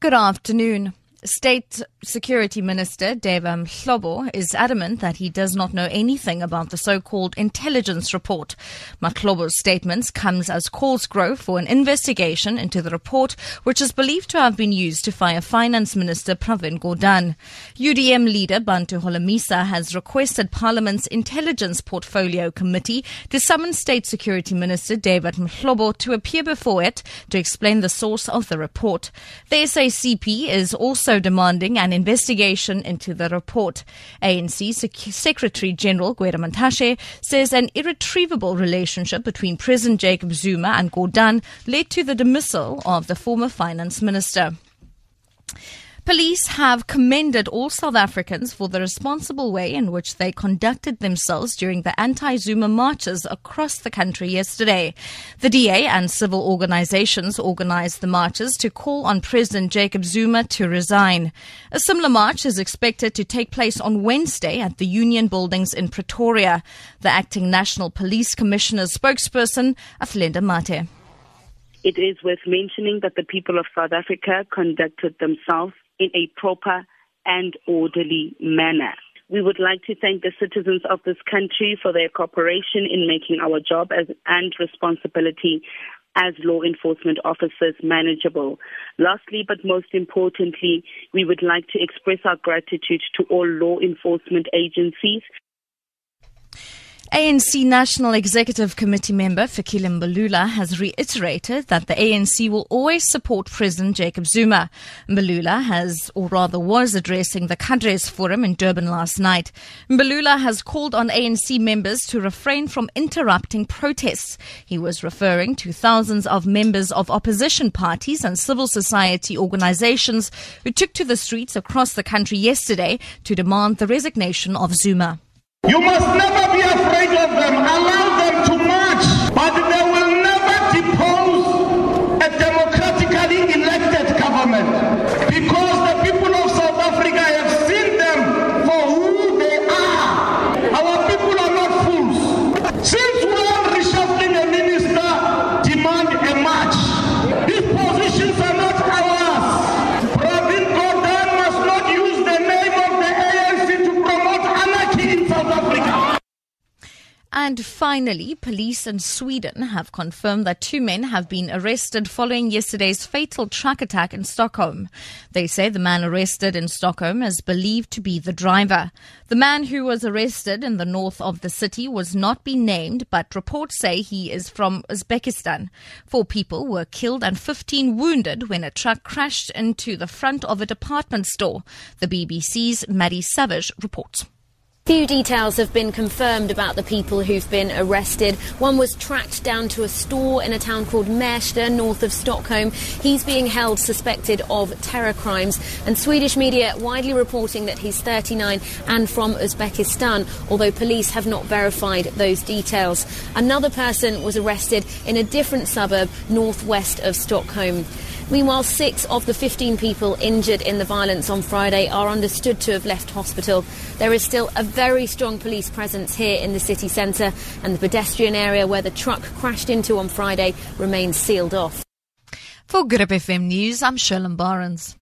Good afternoon. State Security Minister David Mahlobo is adamant that he does not know anything about the so-called intelligence report. Mahlobo's statements comes as calls grow for an investigation into the report, which is believed to have been used to fire Finance Minister Pravin Gordhan. UDM leader Bantu Holomisa has requested Parliament's Intelligence Portfolio Committee to summon State Security Minister David Mahlobo to appear before it to explain the source of the report. The SACP is also also demanding an investigation into the report. ANC Secretary General Gwede Mantashe says an irretrievable relationship between President Jacob Zuma and Gordhan led to the dismissal of the former finance minister. Police have commended all South Africans for the responsible way in which they conducted themselves during the anti Zuma marches across the country yesterday. The DA and civil organizations organized the marches to call on President Jacob Zuma to resign. A similar march is expected to take place on Wednesday at the Union Buildings in Pretoria. The acting National Police Commissioner's spokesperson, Athlenda Mathe. It is worth mentioning that the people of South Africa conducted themselves in a proper and orderly manner. We would like to thank the citizens of this country for their cooperation in making our job as, and responsibility as law enforcement officers manageable. Lastly, but most importantly, we would like to express our gratitude to all law enforcement agencies ANC National Executive Committee member Fikile Mbalula has reiterated that the ANC will always support President Jacob Zuma. Mbalula has, or rather was, addressing the Cadres Forum in Durban last night. Mbalula has called on ANC members to refrain from interrupting protests. He was referring to thousands of members of opposition parties and civil society organizations who took to the streets across the country yesterday to demand the resignation of Zuma. You must never be afraid of them. Allow them to march, but they will never depose a democratically elected government because the people of South Africa have seen them for who they are. Our people are not fools. Since when reshuffling a minister demand a march? These positions are not ours. Pravin Gordhan must not use the name of the ANC to promote anarchy in South Africa. And finally, police in Sweden have confirmed that two men have been arrested following yesterday's fatal truck attack in Stockholm. They say the man arrested in Stockholm is believed to be the driver. The man who was arrested in the north of the city was not been named, but reports say he is from Uzbekistan. Four people were killed and 15 wounded when a truck crashed into the front of a department store. The BBC's Maddie Savage reports. Few details have been confirmed about the people who've been arrested. One was tracked down to a store in a town called Märsta, north of Stockholm. He's being held suspected of terror crimes. And Swedish media widely reporting that he's 39 and from Uzbekistan, although police have not verified those details. Another person was arrested in a different suburb northwest of Stockholm. Meanwhile, six of the 15 people injured in the violence on Friday are understood to have left hospital. There is still a very strong police presence here in the city centre, and the pedestrian area where the truck crashed into on Friday remains sealed off. For Grip FM News, I'm Sherlyn Barnes.